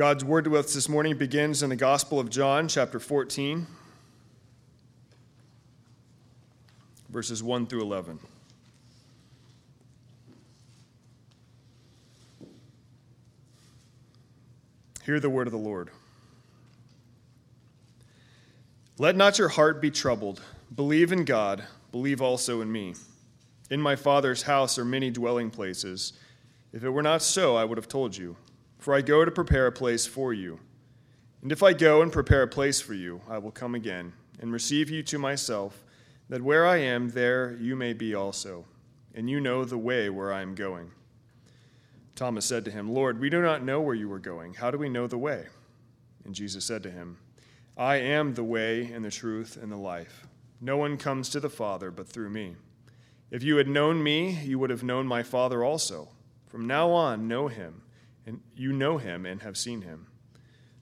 God's word to us this morning begins in the Gospel of John, chapter 14, verses 1 through 11. Hear the word of the Lord. Let not your heart be troubled. Believe in God, believe also in me. In my Father's house are many dwelling places. If it were not so, I would have told you. For I go to prepare a place for you. And if I go and prepare a place for you, I will come again and receive you to myself, that where I am, there you may be also, and you know the way where I am going. Thomas said to him, Lord, we do not know where you are going. How do we know the way? And Jesus said to him, I am the way and the truth and the life. No one comes to the Father but through me. If you had known me, you would have known my Father also. From now on, know him and you know him and have seen him.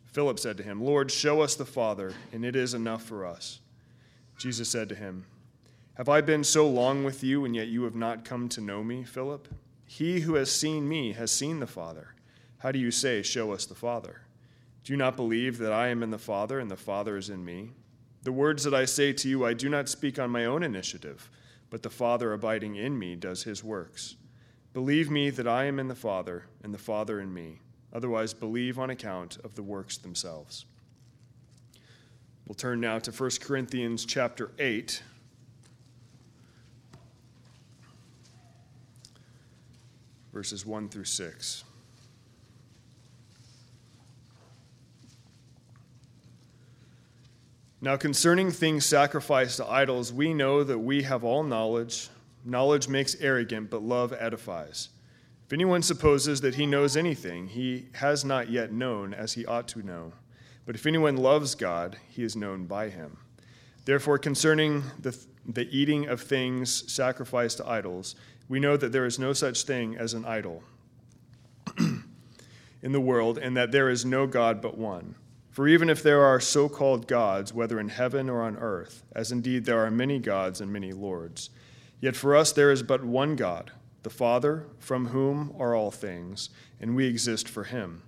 Philip said to him, Lord, show us the Father, and it is enough for us. Jesus said to him, Have I been so long with you, and yet you have not come to know me, Philip? He who has seen me has seen the Father. How do you say, Show us the Father? Do you not believe that I am in the Father, and the Father is in me? The words that I say to you, I do not speak on my own initiative, but the Father abiding in me does his works. Believe me that I am in the Father, and the Father in me. Otherwise, believe on account of the works themselves. We'll turn now to 1 Corinthians chapter 8. Verses 1 through 6. Now, concerning things sacrificed to idols, we know that we have all knowledge. Knowledge makes arrogant, but love edifies. If anyone supposes that he knows anything, he has not yet known as he ought to know. But if anyone loves God, he is known by him. Therefore, concerning the, the eating of things sacrificed to idols, we know that there is no such thing as an idol in the world, and that there is no God but one. For even if there are so called gods, whether in heaven or on earth, as indeed there are many gods and many lords, Yet for us there is but one God, the Father, from whom are all things, and we exist for him,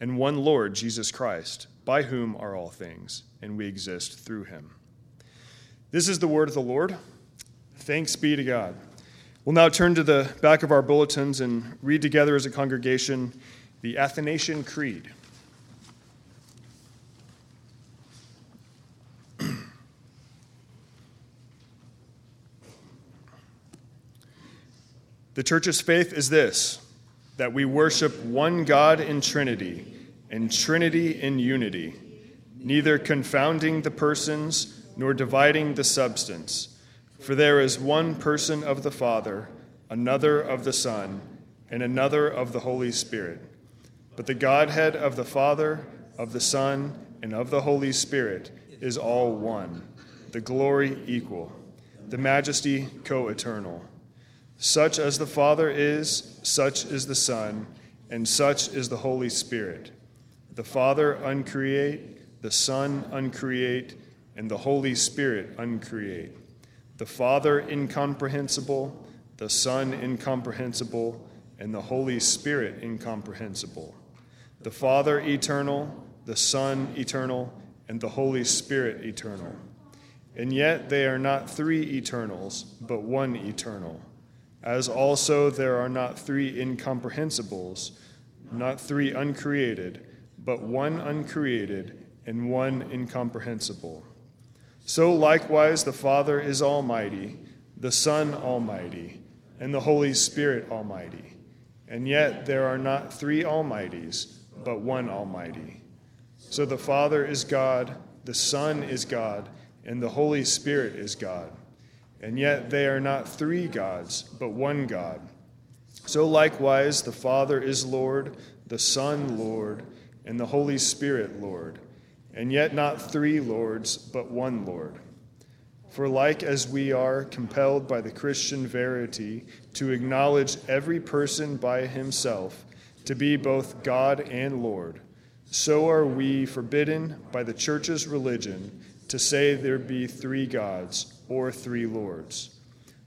and one Lord, Jesus Christ, by whom are all things, and we exist through him. This is the word of the Lord. Thanks be to God. We'll now turn to the back of our bulletins and read together as a congregation the Athanasian Creed. The church's faith is this that we worship one God in Trinity, and Trinity in unity, neither confounding the persons nor dividing the substance. For there is one person of the Father, another of the Son, and another of the Holy Spirit. But the Godhead of the Father, of the Son, and of the Holy Spirit is all one, the glory equal, the majesty co eternal such as the Father is, such is the Son, and such is the Holy Spirit. The Father uncreate, the Son uncreate, and the Holy Spirit uncreate. The Father incomprehensible, the Son incomprehensible, and the Holy Spirit incomprehensible. The Father eternal, the Son eternal, and the Holy Spirit eternal. And yet they are not three eternals, but one eternal as also there are not three incomprehensibles, not three uncreated, but one uncreated and one incomprehensible. So likewise the Father is almighty, the Son almighty, and the Holy Spirit almighty. And yet there are not three almighties, but one almighty. So the Father is God, the Son is God, and the Holy Spirit is God and yet they are not three gods, but one God. So likewise, the Father is Lord, the Son Lord, and the Holy Spirit Lord, and yet not three Lords, but one Lord. For like as we are compelled by the Christian verity to acknowledge every person by himself to be both God and Lord, so are we forbidden by the church's religion to say there be three gods or three lords.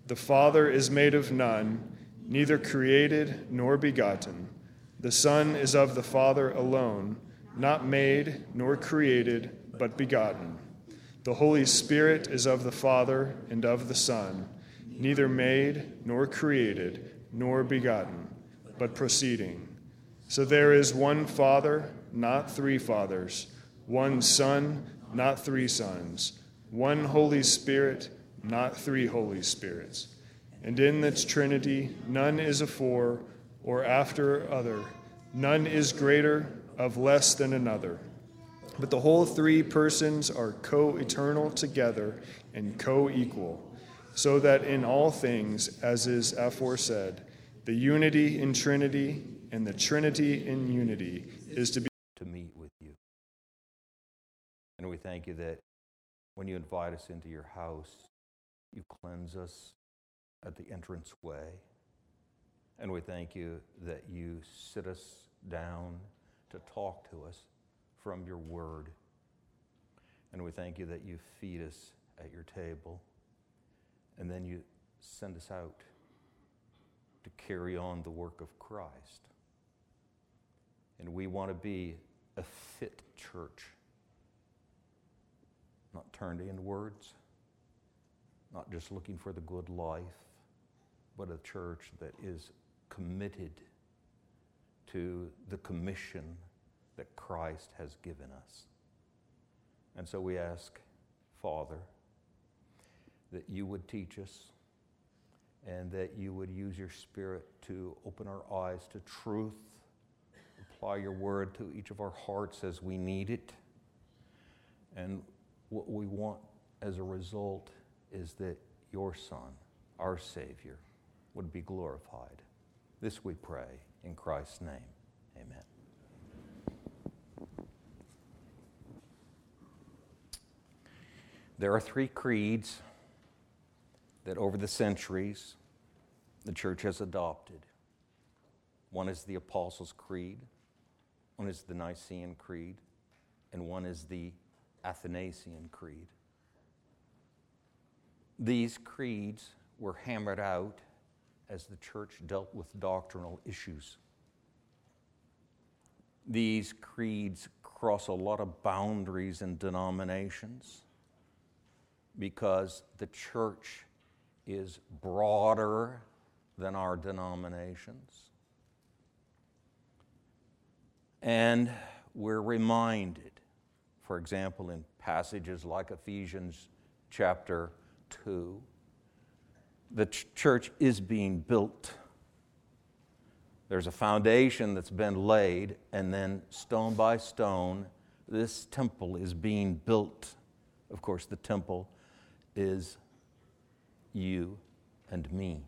The Father is made of none, neither created nor begotten. The Son is of the Father alone, not made nor created, but begotten. The Holy Spirit is of the Father and of the Son, neither made nor created nor begotten, but proceeding. So there is one Father, not three fathers, one Son, not three sons, one Holy Spirit, not three Holy Spirits. And in this Trinity, none is afore or after other, none is greater of less than another. But the whole three persons are co eternal together and co equal, so that in all things, as is aforesaid, the unity in Trinity and the Trinity in unity is to be. To meet with you. And we thank you that when you invite us into your house, you cleanse us at the entrance way. And we thank you that you sit us down to talk to us from your word. And we thank you that you feed us at your table. And then you send us out to carry on the work of Christ. And we want to be a fit church, not turned inwards, not just looking for the good life, but a church that is committed to the commission that Christ has given us. And so we ask, Father, that you would teach us and that you would use your Spirit to open our eyes to truth, apply your word to each of our hearts as we need it. And what we want as a result is that your Son, our Savior, would be glorified. This we pray in Christ's name. Amen. There are three creeds that over the centuries the church has adopted. One is the Apostles' Creed, one is the Nicene Creed, and one is the Athanasian Creed. These creeds were hammered out as the church dealt with doctrinal issues. These creeds cross a lot of boundaries and denominations because the church is broader than our denominations. And we're reminded, for example, in passages like Ephesians chapter 2, the ch- church is being built. There's a foundation that's been laid, and then stone by stone, this temple is being built. Of course, the temple is you and me.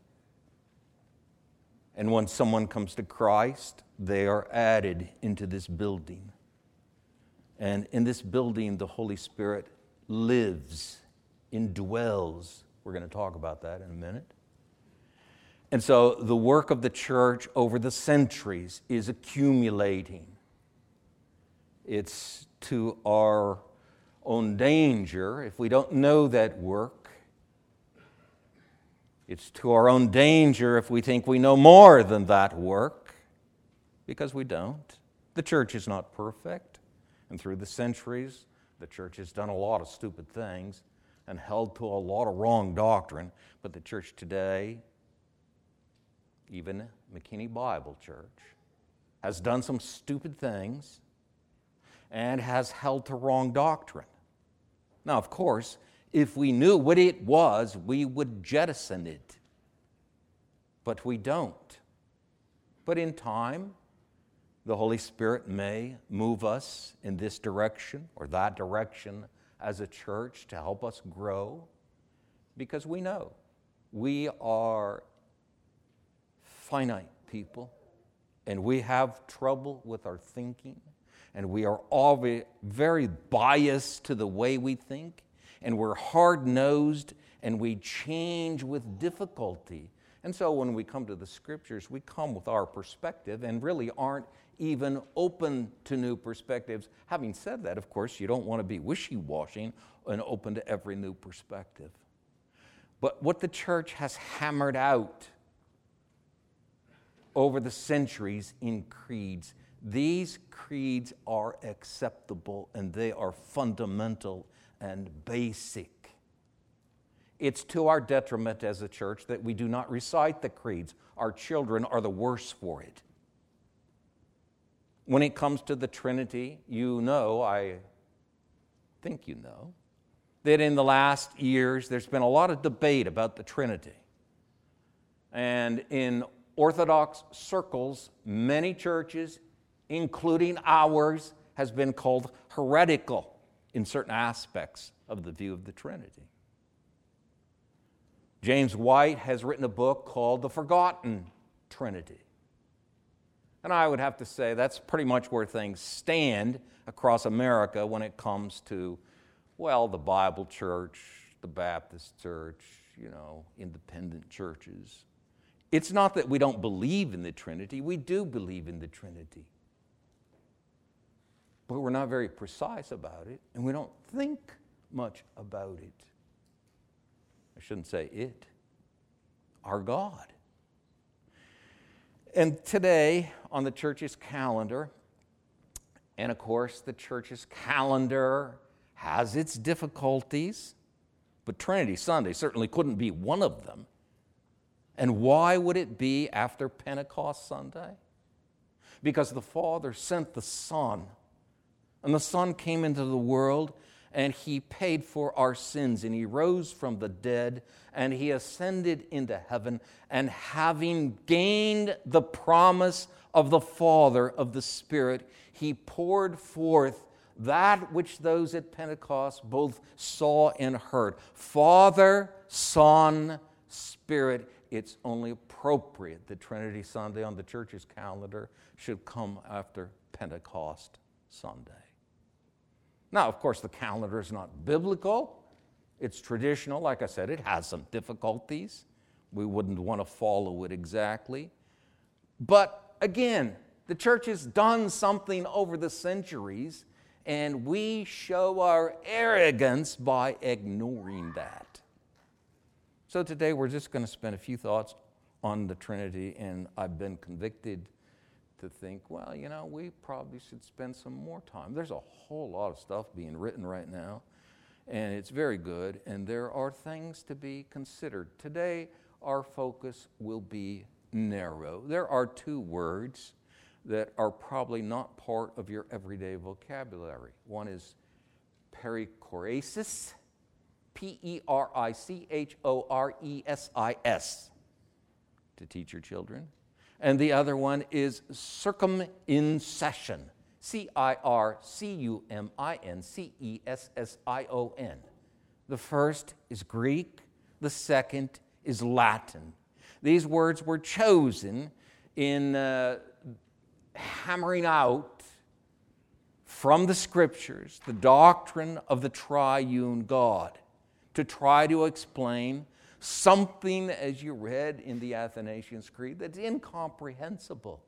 And when someone comes to Christ, they are added into this building. And in this building, the Holy Spirit lives, indwells. We're going to talk about that in a minute. And so the work of the church over the centuries is accumulating. It's to our own danger if we don't know that work. It's to our own danger if we think we know more than that work, because we don't. The church is not perfect, and through the centuries, the church has done a lot of stupid things and held to a lot of wrong doctrine, but the church today, even McKinney Bible Church, has done some stupid things and has held to wrong doctrine. Now, of course, if we knew what it was, we would jettison it. But we don't. But in time, the Holy Spirit may move us in this direction or that direction as a church to help us grow because we know we are finite people and we have trouble with our thinking and we are all very biased to the way we think, and we're hard nosed, and we change with difficulty. And so when we come to the scriptures, we come with our perspective and really aren't even open to new perspectives. Having said that, of course, you don't want to be wishy washy and open to every new perspective. But what the church has hammered out over the centuries in creeds These creeds are acceptable and they are fundamental and basic. It's to our detriment as a church that we do not recite the creeds. Our children are the worse for it. When it comes to the Trinity, you know, I think you know, that in the last years there's been a lot of debate about the Trinity. And in Orthodox circles, many churches, including ours, has been called heretical in certain aspects of the view of the Trinity. James White has written a book called The Forgotten Trinity. And I would have to say that's pretty much where things stand across America when it comes to, well, the Bible church, the Baptist church, you know, independent churches. It's not that we don't believe in the Trinity, we do believe in the Trinity. But we're not very precise about it, and we don't think much about it. I shouldn't say it, our God. And today, on the church's calendar, and of course, the church's calendar has its difficulties, but Trinity Sunday certainly couldn't be one of them. And why would it be after Pentecost Sunday? Because the Father sent the Son, and the Son came into the world and he paid for our sins, and he rose from the dead, and he ascended into heaven, and having gained the promise of the Father of the Spirit, he poured forth that which those at Pentecost both saw and heard. Father, Son, Spirit, it's only appropriate that Trinity Sunday on the church's calendar should come after Pentecost Sunday. Now, of course, the calendar is not biblical, it's traditional. Like I said, it has some difficulties. We wouldn't want to follow it exactly. But again, the church has done something over the centuries, and we show our arrogance by ignoring that. So today we're just going to spend a few thoughts on the Trinity, and I've been convicted to think, well, you know, we probably should spend some more time. There's a whole lot of stuff being written right now, and it's very good, and there are things to be considered. Today, our focus will be narrow. There are two words that are probably not part of your everyday vocabulary. One is perichoresis, P E R I C H O R E S I S, to teach your children and the other one is circumincession. C I R C U M I N C E S S I O N. The first is Greek, the second is Latin. These words were chosen in uh, hammering out from the scriptures the doctrine of the triune God to try to explain something, as you read in the Athanasian Creed, that's incomprehensible.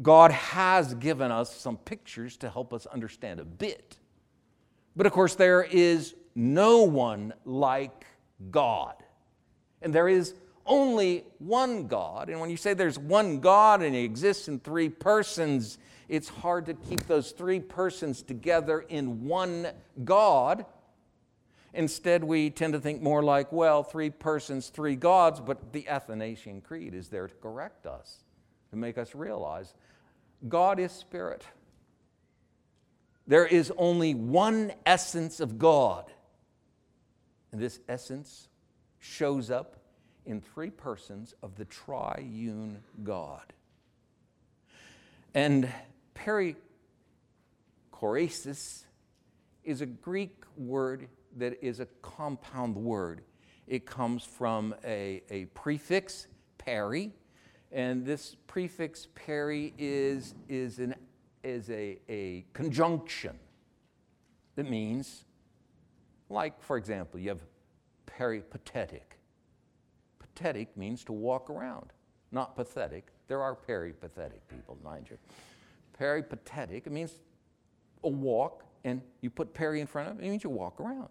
God has given us some pictures to help us understand a bit. But of course, there is no one like God. And there is only one God. And when you say there's one God and He exists in three persons, it's hard to keep those three persons together in one God. Instead, we tend to think more like, well, three persons, three gods, but the Athanasian Creed is there to correct us, to make us realize God is spirit. There is only one essence of God. And this essence shows up in three persons of the triune God. And perichoresis is a Greek word that is a compound word. It comes from a, a prefix, peri, and this prefix peri is, is, an, is a, a conjunction that means, like, for example, you have peripatetic. Pathetic means to walk around, not pathetic. There are peripatetic people, mind you. Peripatetic, it means a walk, and you put peri in front of it, it means you walk around.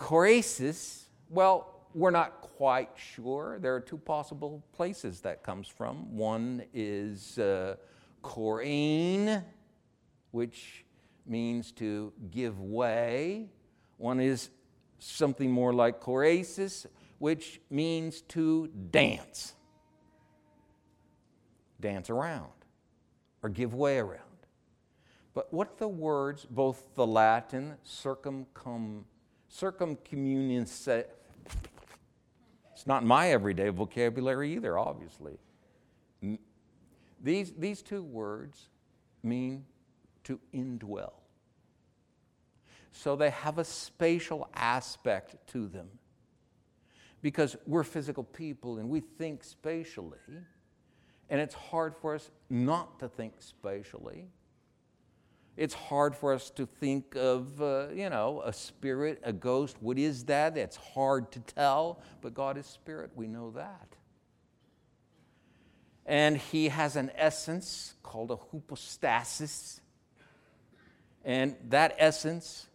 Choresis, well, we're not quite sure. There are two possible places that comes from. One is uh, which means to give way. One is something more like choresis, which means to dance. Dance around or give way around. But what the words, both the Latin circumcum, circumcommunion, say, it's not my everyday vocabulary either, obviously. These, these two words mean to indwell. So they have a spatial aspect to them. Because we're physical people and we think spatially, and it's hard for us not to think spatially. It's hard for us to think of, uh, you know, a spirit, a ghost. What is that? It's hard to tell, but God is spirit. We know that. And He has an essence called a hypostasis. And that essence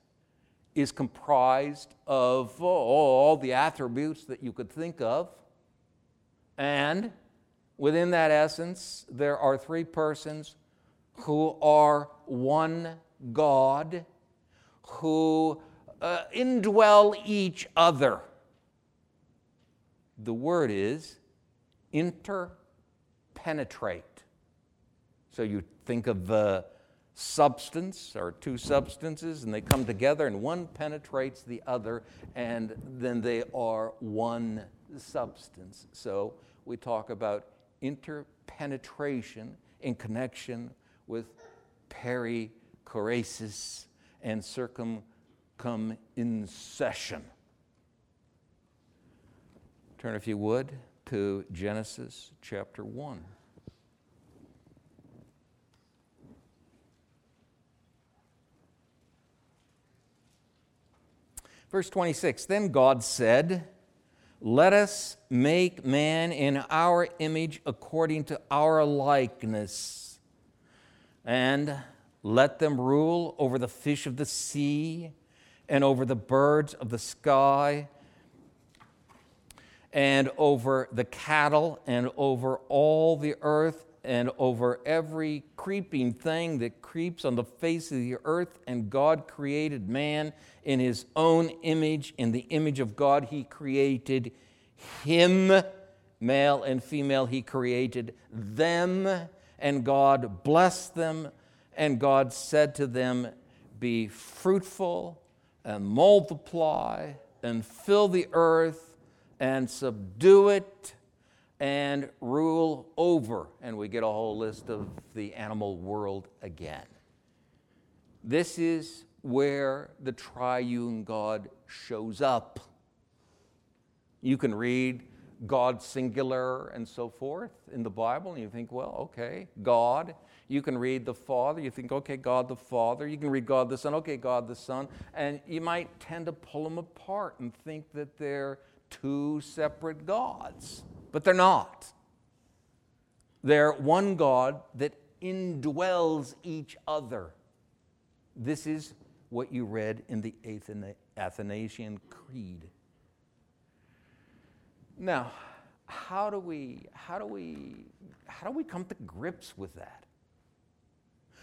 is comprised of all the attributes that you could think of. And within that essence, there are three persons who are one God, who uh, indwell each other. The word is interpenetrate. So you think of the substance or two substances and they come together and one penetrates the other and then they are one substance. So we talk about interpenetration in connection with perichoresis and circumincession. Turn, if you would, to Genesis chapter 1. Verse 26 Then God said, Let us make man in our image according to our likeness, and let them rule over the fish of the sea, and over the birds of the sky, and over the cattle, and over all the earth and over every creeping thing that creeps on the face of the earth. And God created man in his own image. In the image of God, he created him, male and female, he created them. And God blessed them. And God said to them, Be fruitful and multiply and fill the earth and subdue it and rule over. And we get a whole list of the animal world again. This is where the triune God shows up. You can read God singular and so forth in the Bible, and you think, well, okay, God. You can read the Father, you think, okay, God the Father. You can read God the Son, okay, God the Son. And you might tend to pull them apart and think that they're two separate gods but they're not. They're one God that indwells each other. This is what you read in the Athanasian Creed. Now, how do we how do we how do we come to grips with that?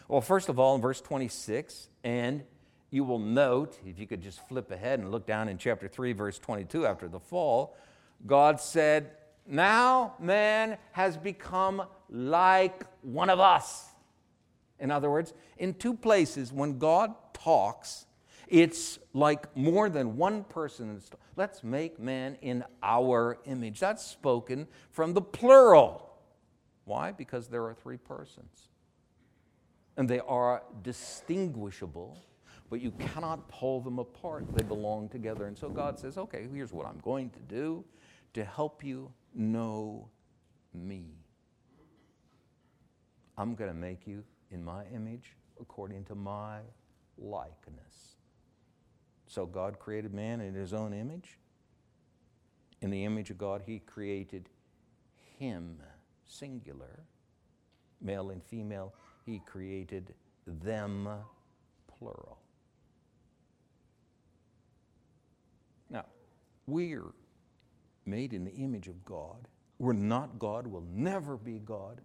Well, first of all, in verse 26, and you will note, if you could just flip ahead and look down in chapter 3, verse 22, after the fall, God said, now man has become like one of us. In other words, in two places, when God talks, it's like more than one person. Let's make man in our image. That's spoken from the plural. Why? Because there are three persons. And they are distinguishable, but you cannot pull them apart. They belong together. And so God says, okay, here's what I'm going to do to help you know me. I'm going to make you in my image according to my likeness. So God created man in his own image. In the image of God, he created him, singular. Male and female, he created them, plural. Now, we're made in the image of God. We're not God, we'll never be God.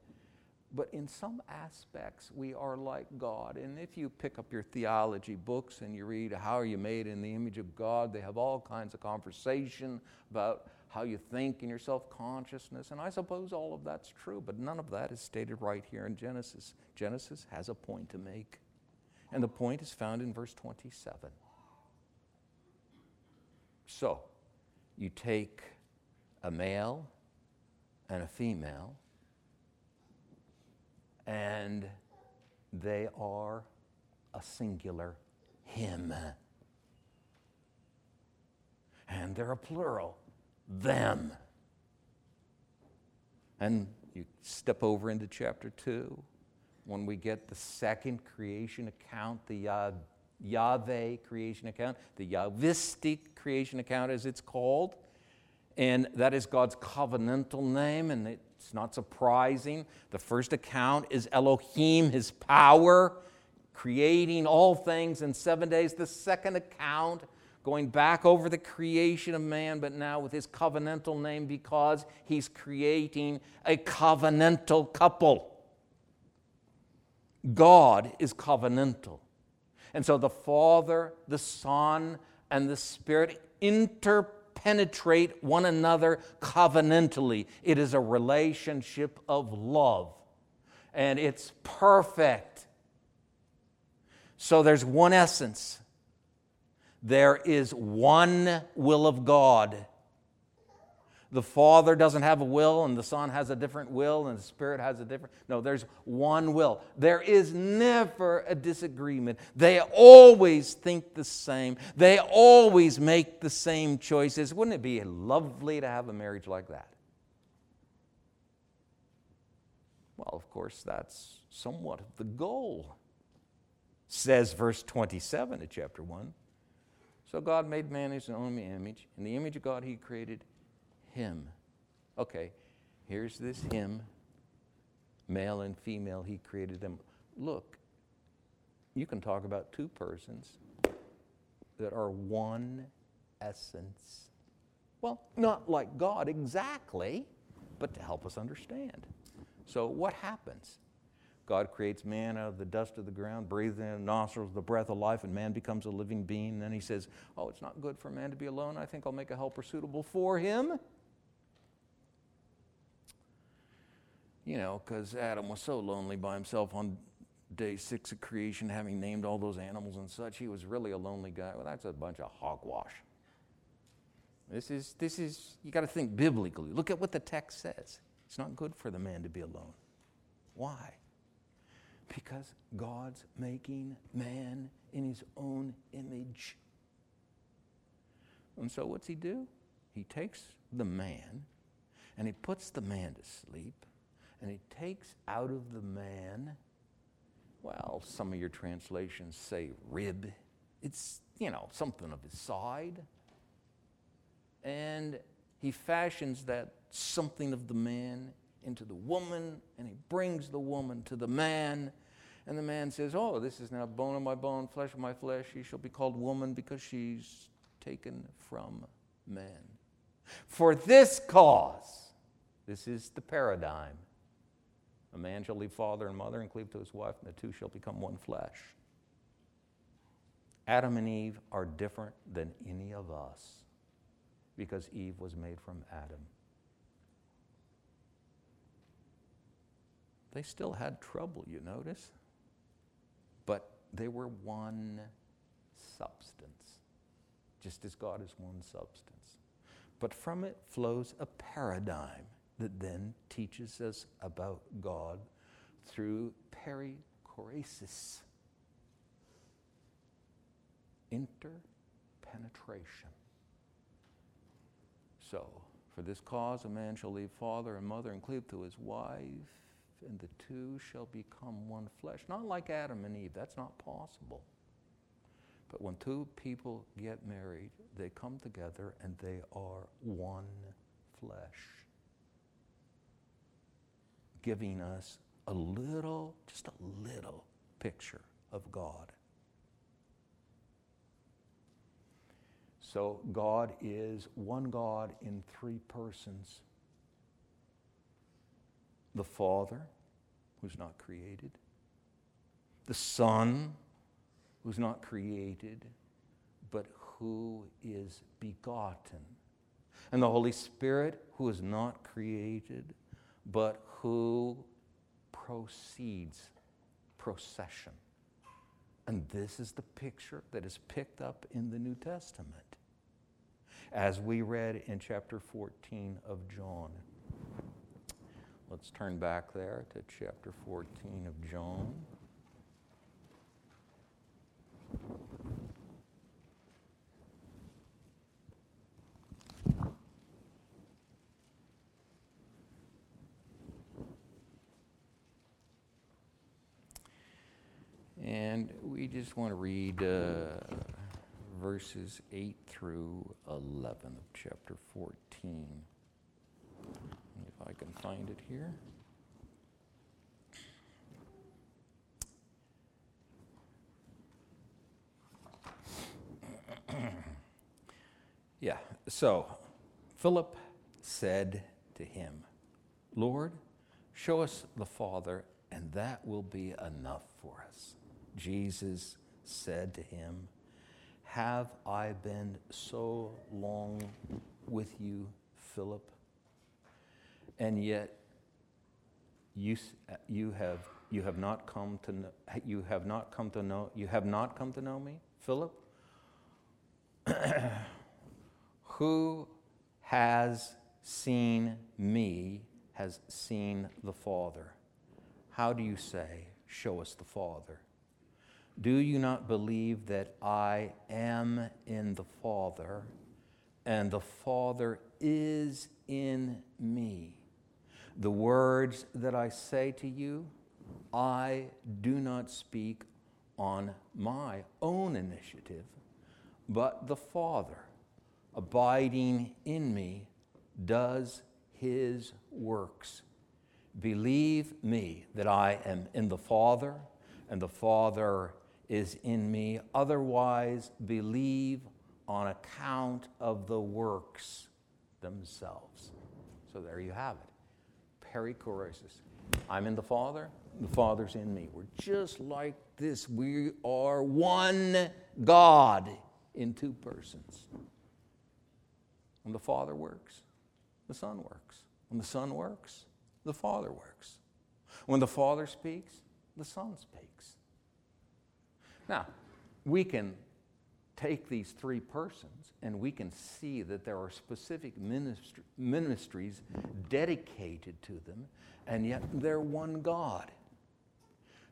But in some aspects, we are like God. And if you pick up your theology books and you read How Are You Made in the Image of God, they have all kinds of conversation about how you think and your self consciousness. And I suppose all of that's true, but none of that is stated right here in Genesis. Genesis has a point to make. And the point is found in verse 27. So, you take a male and a female, and they are a singular him. And they're a plural, them. And you step over into chapter 2 when we get the second creation account, the Yahweh creation account, the Yahvistic creation account, as it's called. And that is God's covenantal name, and it's not surprising. The first account is Elohim, his power, creating all things in seven days. The second account, going back over the creation of man, but now with his covenantal name because he's creating a covenantal couple. God is covenantal. And so the Father, the Son, and the Spirit interpenetrate one another covenantally. It is a relationship of love, and it's perfect. So there's one essence, there is one will of God the Father doesn't have a will and the Son has a different will and the Spirit has a different. No, there's one will. There is never a disagreement. They always think the same, they always make the same choices. Wouldn't it be lovely to have a marriage like that? Well, of course, that's somewhat of the goal, says verse 27 of chapter 1. So God made man in his own image. In the image of God, he created him. Okay, here's this him. male and female, he created them. Look, you can talk about two persons that are one essence. Well, not like God exactly, but to help us understand. So, what happens? God creates man out of the dust of the ground, breathes in nostrils the breath of life, and man becomes a living being. Then he says, Oh, it's not good for man to be alone. I think I'll make a helper suitable for him. You know, because Adam was so lonely by himself on day six of creation, having named all those animals and such. He was really a lonely guy. Well, that's a bunch of hogwash. This is, this is you got to think biblically. Look at what the text says. It's not good for the man to be alone. Why? Because God's making man in his own image. And so what's he do? He takes the man and he puts the man to sleep and he takes out of the man, well, some of your translations say rib. It's, you know, something of his side. And he fashions that something of the man into the woman, and he brings the woman to the man. And the man says, Oh, this is now bone of my bone, flesh of my flesh. She shall be called woman because she's taken from man. For this cause, this is the paradigm a man shall leave father and mother and cleave to his wife, and the two shall become one flesh. Adam and Eve are different than any of us because Eve was made from Adam. They still had trouble, you notice, but they were one substance, just as God is one substance. But from it flows a paradigm that then teaches us about God through perichoresis, interpenetration. So, for this cause a man shall leave father and mother and cleave to his wife, and the two shall become one flesh. Not like Adam and Eve, that's not possible. But when two people get married, they come together and they are one flesh giving us a little, just a little picture of God. So God is one God in three persons. The Father, who's not created, the Son, who's not created, but who is begotten, and the Holy Spirit, who is not created, but who proceeds, procession. And this is the picture that is picked up in the New Testament. As we read in chapter 14 of John. Let's turn back there to chapter 14 of John. And we just want to read uh, verses 8 through 11 of chapter 14. If I can find it here. yeah, so Philip said to him, Lord, show us the Father, and that will be enough for us. Jesus said to him, Have I been so long with you, Philip? And yet you, you, have, you have not come to you have not come to know you have not come to know me, Philip? Who has seen me has seen the Father. How do you say, Show us the Father? Do you not believe that I am in the Father and the Father is in me? The words that I say to you, I do not speak on my own initiative, but the Father, abiding in me, does his works. Believe me that I am in the Father, and the Father is in me. Otherwise, believe on account of the works themselves. So there you have it. Perichoresis. I'm in the Father, the Father's in me. We're just like this. We are one God in two persons. When the Father works, the Son works. When the Son works, the Father works. When the Father speaks, the Son speaks. Now, we can take these three persons and we can see that there are specific ministry, ministries dedicated to them, and yet they're one God.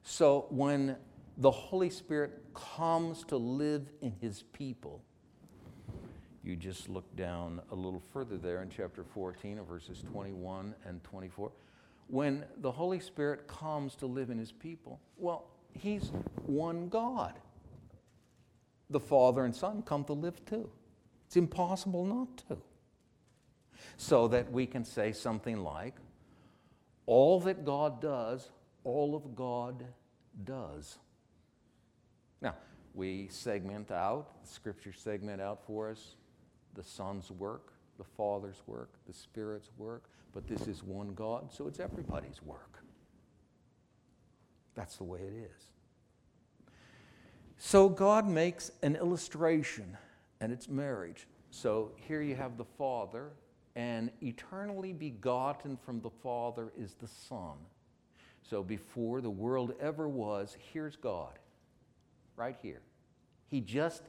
So when the Holy Spirit comes to live in his people, you just look down a little further there in chapter 14 of verses 21 and 24. When the Holy Spirit comes to live in his people, well, he's one God. The Father and Son come to live too. It's impossible not to. So that we can say something like, all that God does, all of God does. Now, we segment out, the scriptures segment out for us the Son's work, the Father's work, the Spirit's work, but this is one God, so it's everybody's work. That's the way it is. So God makes an illustration, and it's marriage. So here you have the Father, and eternally begotten from the Father is the Son. So before the world ever was, here's God, right here. He just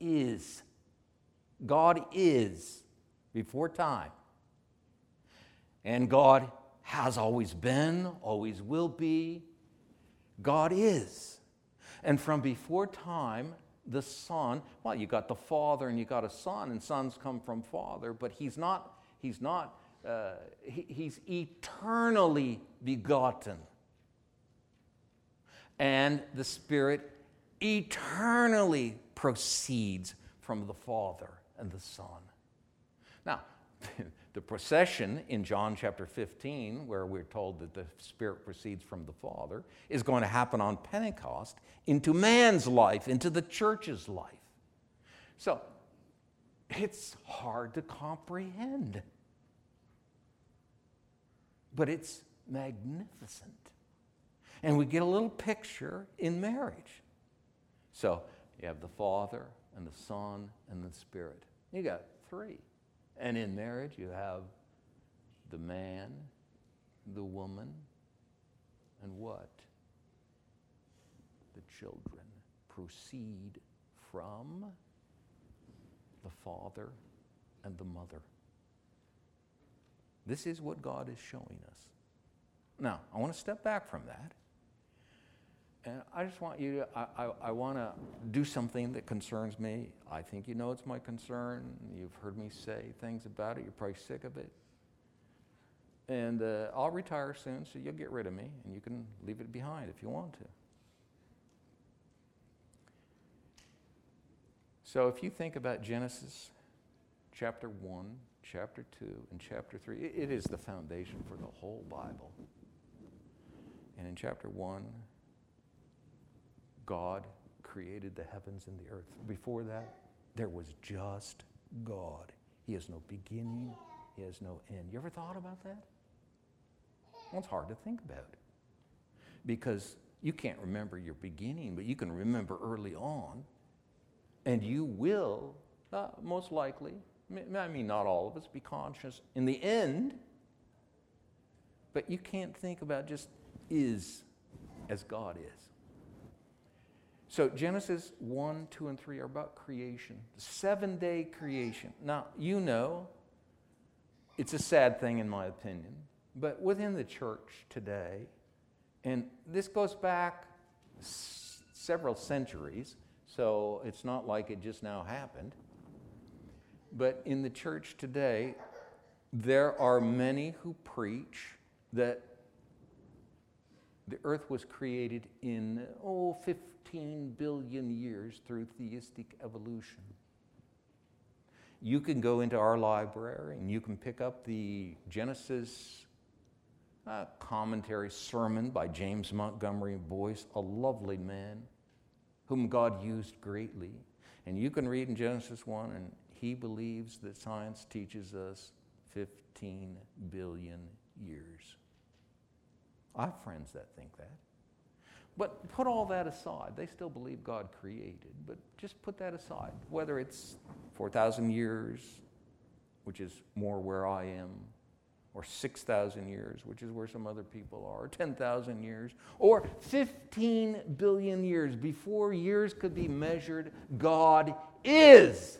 is. God is before time. And God has always been, always will be. God is. And from before time, the Son, well, you got the Father and you got a Son, and sons come from Father, but He's not, He's not, uh, he, He's eternally begotten. And the Spirit eternally proceeds from the Father and the Son. Now, the procession in John chapter 15, where we're told that the Spirit proceeds from the Father, is going to happen on Pentecost into man's life, into the church's life. So, It's hard to comprehend. But it's magnificent. And we get a little picture in marriage. So you have the Father and the Son and the Spirit. You got three. And in marriage, you have the man, the woman, and what? The children proceed from the father and the mother. This is what God is showing us. Now, I want to step back from that. And I just want you to, I, I, I want to do something that concerns me. I think you know it's my concern. You've heard me say things about it. You're probably sick of it. And uh, I'll retire soon, so you'll get rid of me, and you can leave it behind if you want to. So if you think about Genesis chapter 1, chapter 2, and chapter 3, it, it is the foundation for the whole Bible. And in chapter 1, God created the heavens and the earth. Before that, there was just God. He has no beginning, He has no end. You ever thought about that? Well, it's hard to think about because you can't remember your beginning, but you can remember early on. And you will, uh, most likely, I mean, not all of us, be conscious in the end, but you can't think about just is as God is. So Genesis 1, 2, and 3 are about creation, seven day creation. Now, you know, it's a sad thing in my opinion, but within the church today, and this goes back s- several centuries, so it's not like it just now happened. But in the church today, there are many who preach that the earth was created in, oh, 15 billion years through theistic evolution. You can go into our library and you can pick up the Genesis uh, commentary sermon by James Montgomery Boice, a lovely man whom God used greatly. And you can read in Genesis 1, and he believes that science teaches us 15 billion years. I have friends that think that. But put all that aside. They still believe God created, but just put that aside. Whether it's 4,000 years, which is more where I am, or 6,000 years, which is where some other people are, or 10,000 years, or 15 billion years. Before years could be measured, God is.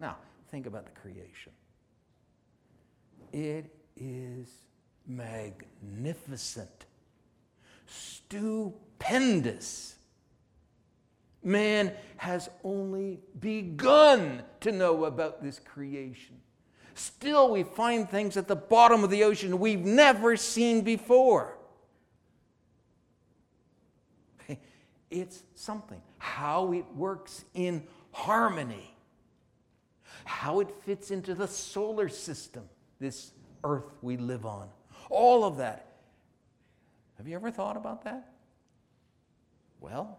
Now, think about the creation. It is magnificent, stupendous. Man has only begun to know about this creation. Still, we find things at the bottom of the ocean we've never seen before. It's something. How it works in harmony, how it fits into the solar system, this earth we live on. All of that. Have you ever thought about that? Well,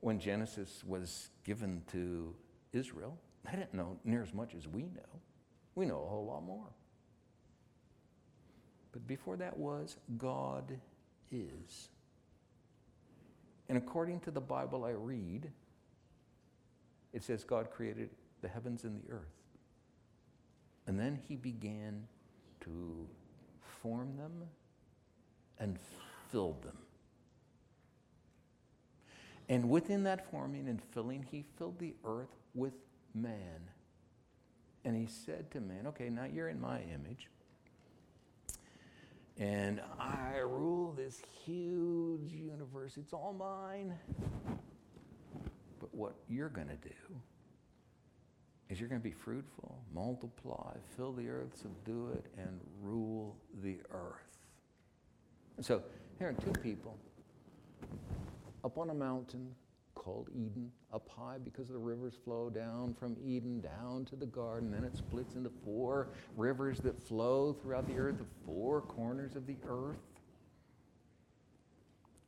when Genesis was given to Israel, they didn't know near as much as we know. We know a whole lot more. But before that was, God is. And according to the Bible I read, it says God created the heavens and the earth. And then he began to form them and filled them. And within that forming and filling, he filled the earth with man. And he said to man, Okay, now you're in my image. And I rule this huge universe. It's all mine. But what you're going to do is you're going to be fruitful, multiply, fill the earth, subdue it, and rule the earth. So here are two people up on a mountain called Eden, up high because the rivers flow down from Eden down to the garden. Then it splits into four rivers that flow throughout the earth, the four corners of the earth.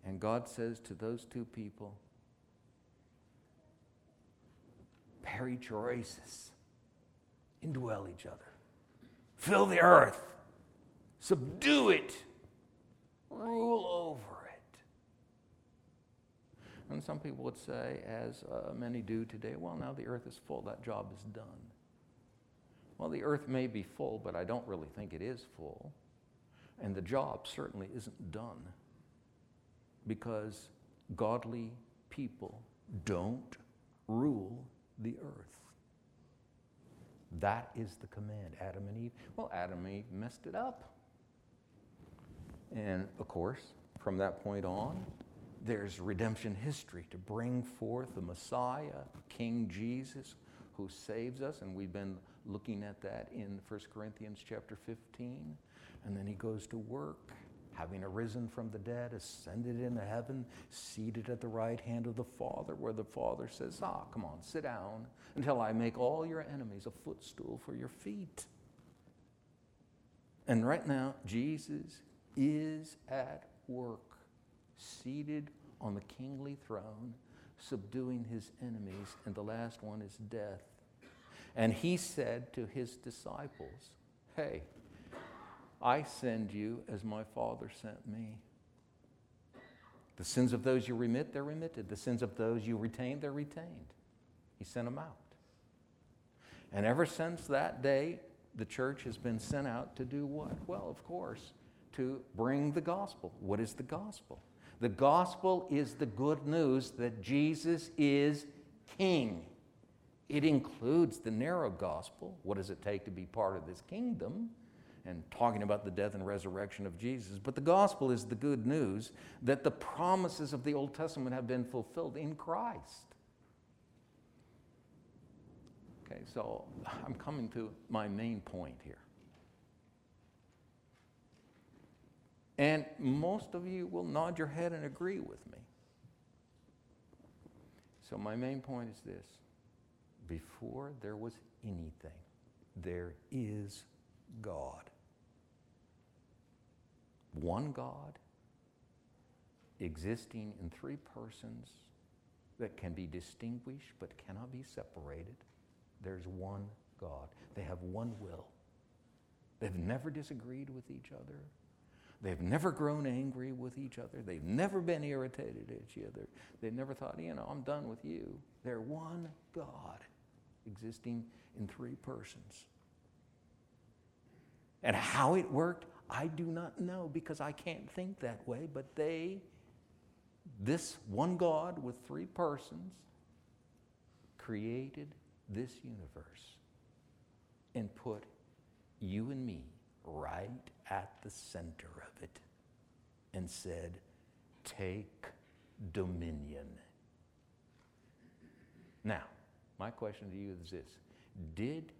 And God says to those two people, perichoresis, indwell each other, fill the earth, subdue it, rule over it. And some people would say, as uh, many do today, well, now the earth is full, that job is done. Well, the earth may be full, but I don't really think it is full. And the job certainly isn't done because godly people don't rule the earth. That is the command. Adam and Eve. Well, Adam and Eve messed it up. And of course, from that point on, there's redemption history to bring forth the Messiah, King Jesus, who saves us. And we've been looking at that in 1 Corinthians chapter 15. And then he goes to work, having arisen from the dead, ascended into heaven, seated at the right hand of the Father, where the Father says, Ah, come on, sit down until I make all your enemies a footstool for your feet. And right now, Jesus is at work, seated on the kingly throne, subduing his enemies, and the last one is death. And he said to his disciples, Hey, I send you as my Father sent me. The sins of those you remit, they're remitted. The sins of those you retain, they're retained. He sent them out. And ever since that day, the church has been sent out to do what? Well, of course, to bring the gospel. What is the gospel? The gospel is the good news that Jesus is King. It includes the narrow gospel. What does it take to be part of this kingdom? And talking about the death and resurrection of Jesus. But the gospel is the good news that the promises of the Old Testament have been fulfilled in Christ. Okay, so I'm coming to my main point here. And most of you will nod your head and agree with me. So, my main point is this before there was anything, there is God one God existing in three persons that can be distinguished but cannot be separated. There's one God. They have one will. They've never disagreed with each other. They've never grown angry with each other. They've never been irritated at each other. They've never thought, you know, I'm done with you. They're one God existing in three persons. And how it worked, I do not know because I can't think that way, but they, this one God with three persons, created this universe and put you and me right at the center of it and said, Take dominion. Now, my question to you is this Did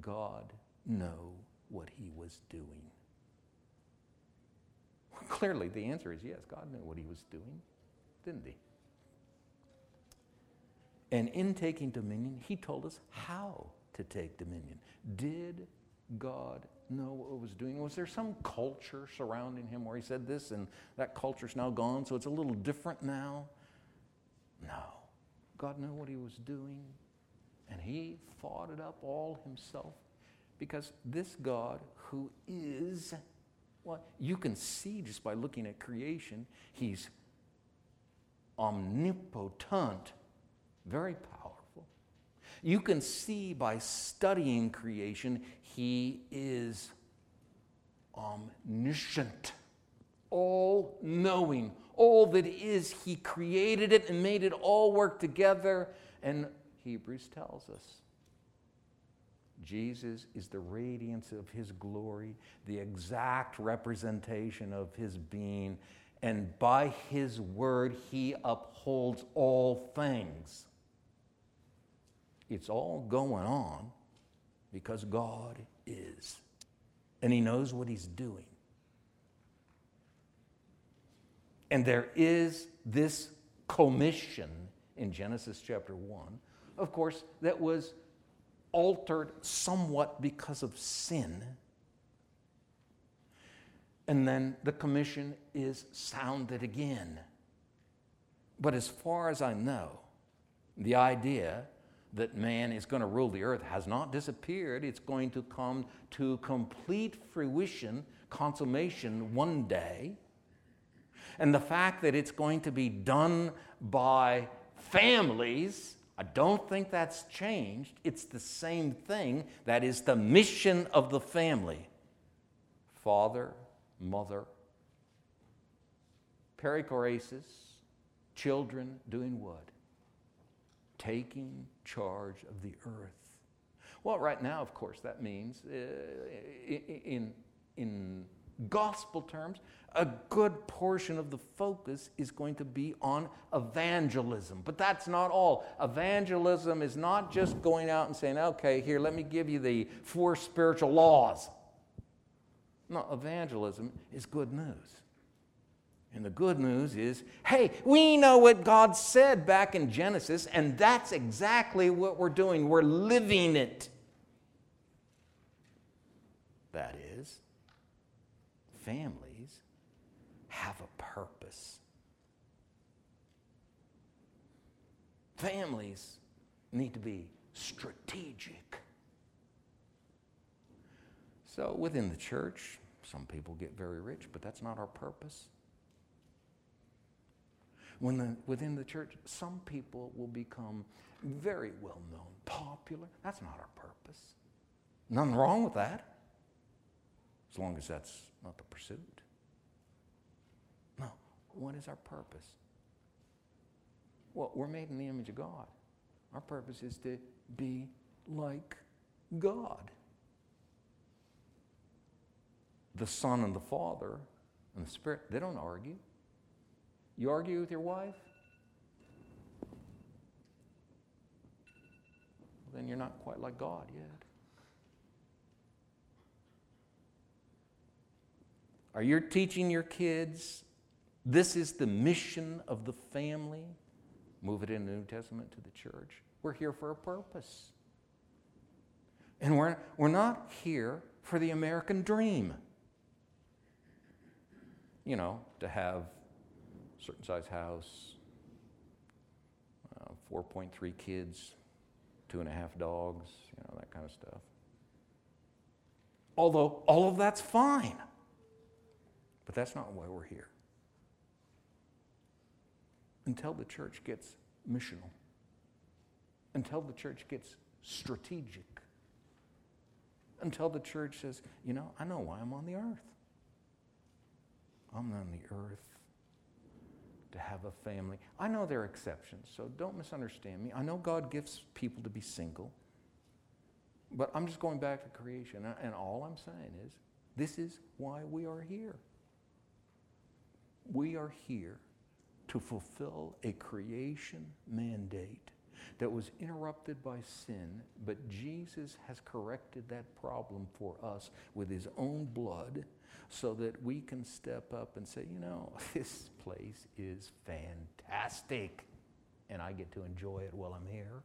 God know what he was doing? Clearly, the answer is yes. God knew what he was doing, didn't he? And in taking dominion, he told us how to take dominion. Did God know what he was doing? Was there some culture surrounding him where he said this and that culture's now gone, so it's a little different now? No. God knew what he was doing, and he fought it up all himself because this God who is well, you can see just by looking at creation, he's omnipotent, very powerful. You can see by studying creation, he is omniscient, all knowing. All that is, he created it and made it all work together. And Hebrews tells us Jesus is the radiance of his glory, the exact representation of his being, and by his word he upholds all things. It's all going on because God is, and he knows what he's doing. And there is this commission in Genesis chapter 1, of course, that was altered somewhat because of sin. And then the commission is sounded again. But as far as I know, the idea that man is going to rule the earth has not disappeared. It's going to come to complete fruition, consummation one day. And the fact that it's going to be done by families, I don't think that's changed. It's the same thing. That is the mission of the family father, mother, perichoresis, children doing what? Taking charge of the earth. Well, right now, of course, that means uh, in, in gospel terms, a good portion of the focus is going to be on evangelism. But that's not all. Evangelism is not just going out and saying, okay, here, let me give you the four spiritual laws. No, evangelism is good news. And the good news is hey, we know what God said back in Genesis, and that's exactly what we're doing. We're living it. That is, families have a purpose. Families need to be strategic. So, within the church, some people get very rich, but that's not our purpose. When the, within the church, some people will become very well known, popular. That's not our purpose. Nothing wrong with that, as long as that's not the pursuit. No, what is our purpose? Well, we're made in the image of God. Our purpose is to be like God. The Son and the Father and the Spirit, they don't argue. You argue with your wife? Then you're not quite like God yet. Are you teaching your kids this is the mission of the family? Move it in the New Testament to the church. We're here for a purpose. And we're, we're not here for the American dream. You know, to have a certain size house, uh, 4.3 kids, two and a half dogs, you know, that kind of stuff. Although all of that's fine. But that's not why we're here. Until the church gets missional, until the church gets strategic, until the church says, you know, I know why I'm on the earth. I'm on the earth to have a family. I know there are exceptions, so don't misunderstand me. I know God gives people to be single, but I'm just going back to creation, and all I'm saying is this is why we are here. We are here to fulfill a creation mandate that was interrupted by sin, but Jesus has corrected that problem for us with his own blood so that we can step up and say, you know, this place is fantastic, and I get to enjoy it while I'm here.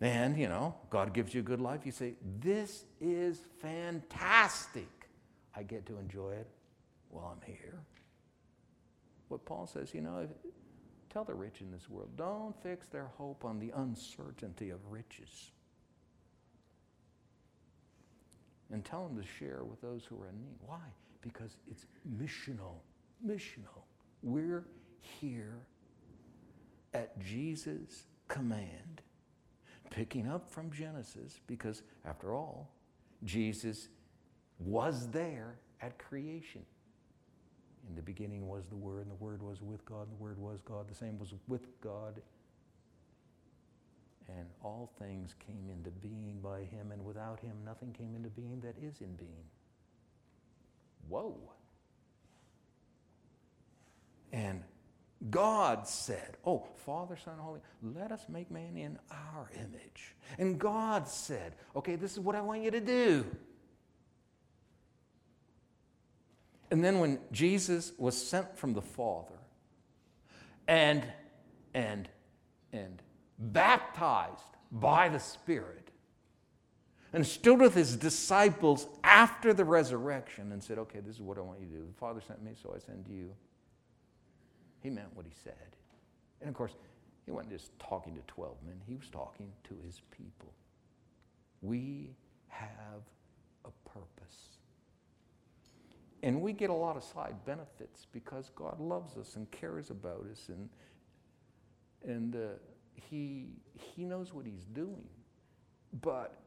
And, you know, God gives you a good life. You say, This is fantastic. I get to enjoy it while I'm here. What Paul says, you know, tell the rich in this world, don't fix their hope on the uncertainty of riches and tell them to share with those who are in need. Why? Because it's missional. Missional. We're here at Jesus' command, picking up from Genesis, because after all, Jesus was there at creation. In the beginning was the Word, and the Word was with God, and the Word was God. The same was with God and all things came into being by him, and without him, nothing came into being that is in being. Whoa. And God said, Oh, Father, Son, Holy, let us make man in our image. And God said, Okay, this is what I want you to do. And then when Jesus was sent from the Father and, and, and baptized by the Spirit, and stood with his disciples after the resurrection and said, Okay, this is what I want you to do. The Father sent me, so I send you. He meant what he said. And of course, he wasn't just talking to 12 men, he was talking to his people. We have a purpose. And we get a lot of side benefits because God loves us and cares about us and, and uh, he, he knows what He's doing. But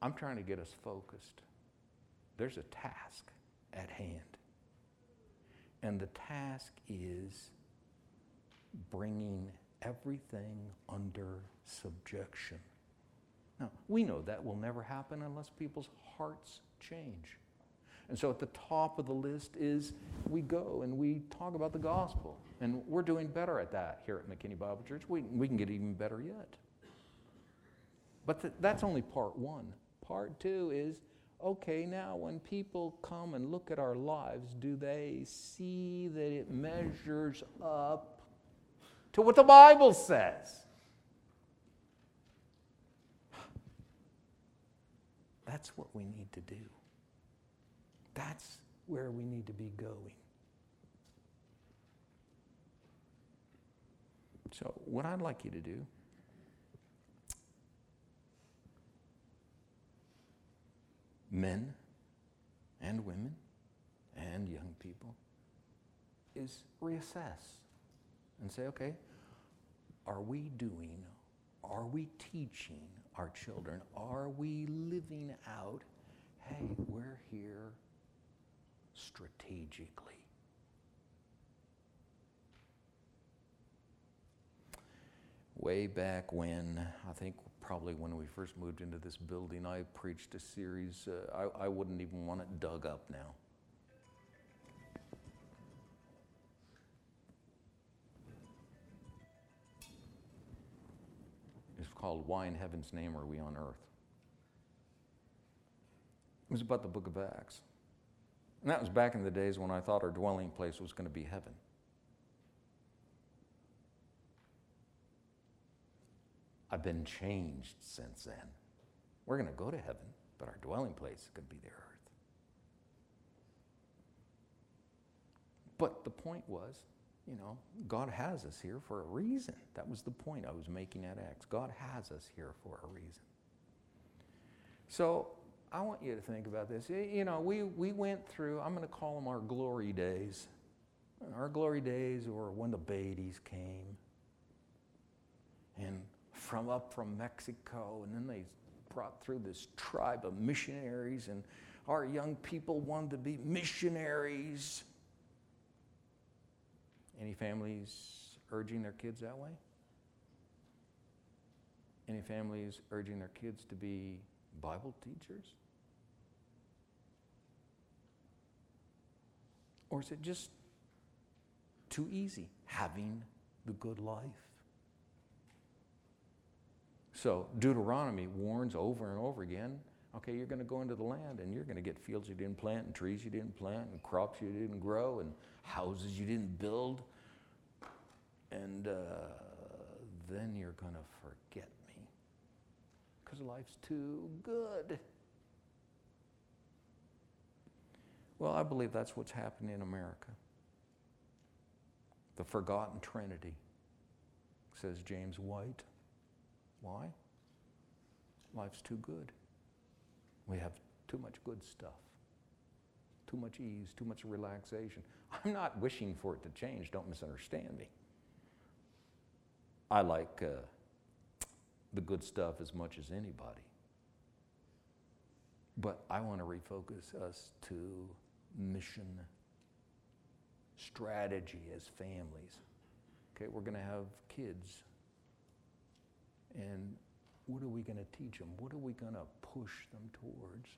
I'm trying to get us focused. There's a task at hand. And the task is bringing everything under subjection. Now, we know that will never happen unless people's hearts change. And so at the top of the list is we go and we talk about the gospel. And we're doing better at that here at McKinney Bible Church. We, we can get even better yet. But th- that's only part one. Part two is okay, now when people come and look at our lives, do they see that it measures up to what the Bible says? That's what we need to do. That's where we need to be going. So, what I'd like you to do men and women and young people is reassess and say, okay, are we doing, are we teaching our children, are we living out, hey, we're here strategically. Way back when, I think probably when we first moved into this building, I preached a series. Uh, I, I wouldn't even want it dug up now. It's called Why in Heaven's Name Are We on Earth? It was about the book of Acts. And that was back in the days when I thought our dwelling place was going to be heaven. I've been changed since then. We're going to go to heaven, but our dwelling place is going to be the earth. But the point was, you know, God has us here for a reason. That was the point I was making at Acts. God has us here for a reason. So I want you to think about this. You know, we, we went through, I'm going to call them our glory days. Our glory days were when the Beatties came. And from up from Mexico, and then they brought through this tribe of missionaries, and our young people wanted to be missionaries. Any families urging their kids that way? Any families urging their kids to be Bible teachers? Or is it just too easy having the good life? So Deuteronomy warns over and over again okay, you're going to go into the land and you're going to get fields you didn't plant and trees you didn't plant and crops you didn't grow and houses you didn't build. And uh, then you're going to forget me because life's too good. Well, I believe that's what's happening in America. The forgotten Trinity, says James White. Why? Life's too good. We have too much good stuff, too much ease, too much relaxation. I'm not wishing for it to change, don't misunderstand me. I like uh, the good stuff as much as anybody. But I want to refocus us to mission strategy as families. Okay, we're going to have kids and what are we going to teach them? What are we going to push them towards?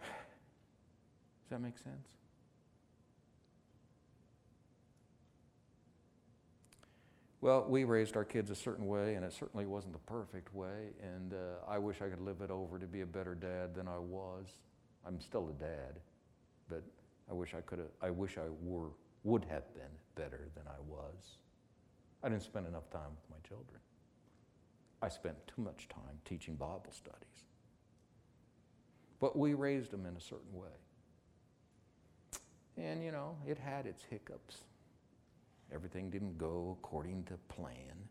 Does that make sense? Well, we raised our kids a certain way, and it certainly wasn't the perfect way. And uh, I wish I could live it over to be a better dad than I was. I'm still a dad, but I wish I could have. I wish I were would have been better than I was. I didn't spend enough time with my children. I spent too much time teaching Bible studies. But we raised them in a certain way. And, you know, it had its hiccups. Everything didn't go according to plan.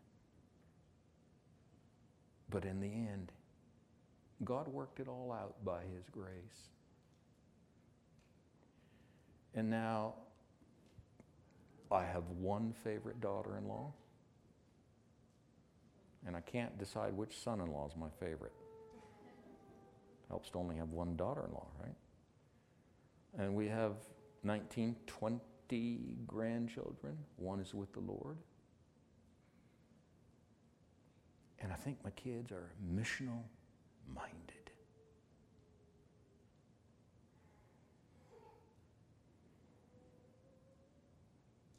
But in the end, God worked it all out by His grace. And now I have one favorite daughter in law, and I can't decide which son in law is my favorite. Helps to only have one daughter in law, right? And we have 19, 20 grandchildren. One is with the Lord. And I think my kids are missional minded.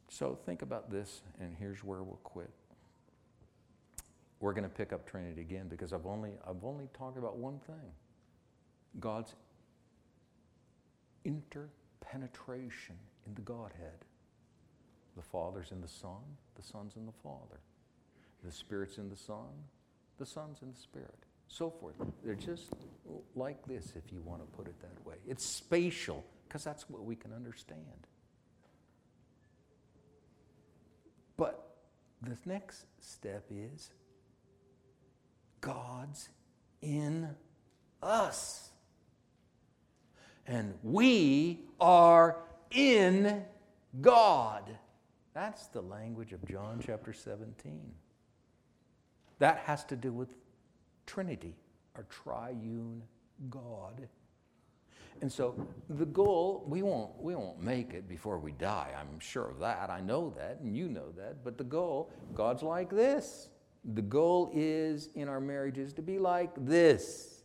So think about this, and here's where we'll quit. We're going to pick up Trinity again because I've only, I've only talked about one thing God's interpenetration in the Godhead. The Father's in the Son, the Son's in the Father. The Spirit's in the Son, the Son's in the Spirit. So forth. They're just like this, if you want to put it that way. It's spatial, because that's what we can understand. But the next step is God's in us. And we are in God. That's the language of John chapter 17. That has to do with Trinity, our triune God. And so the goal, we won't, we won't make it before we die. I'm sure of that. I know that, and you know that. But the goal, God's like this. The goal is in our marriages to be like this.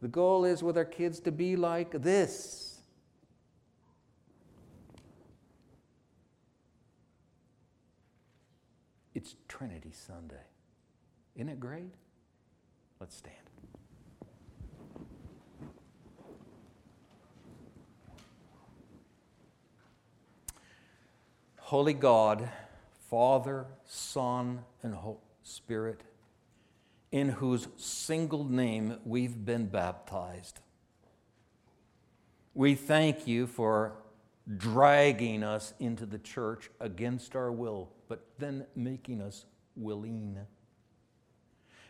The goal is with our kids to be like this. It's Trinity Sunday. Isn't it great? Let's stand. Holy God, Father, Son, and Holy Spirit, in whose single name we've been baptized. We thank you for dragging us into the church against our will, but then making us willing.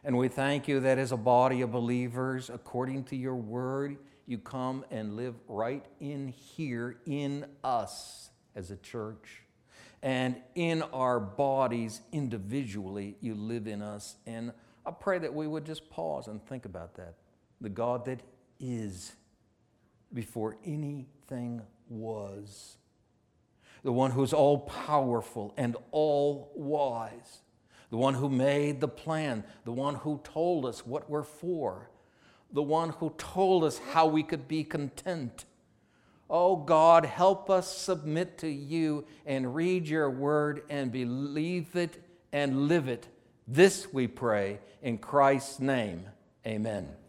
And we thank you that as a body of believers, according to your word, you come and live right in here in us as a church. And in our bodies individually, you live in us. And I pray that we would just pause and think about that. The God that is before anything was, the one who's all powerful and all wise the one who made the plan, the one who told us what we're for, the one who told us how we could be content. Oh God, help us submit to you and read your word and believe it and live it. This we pray in Christ's name. Amen.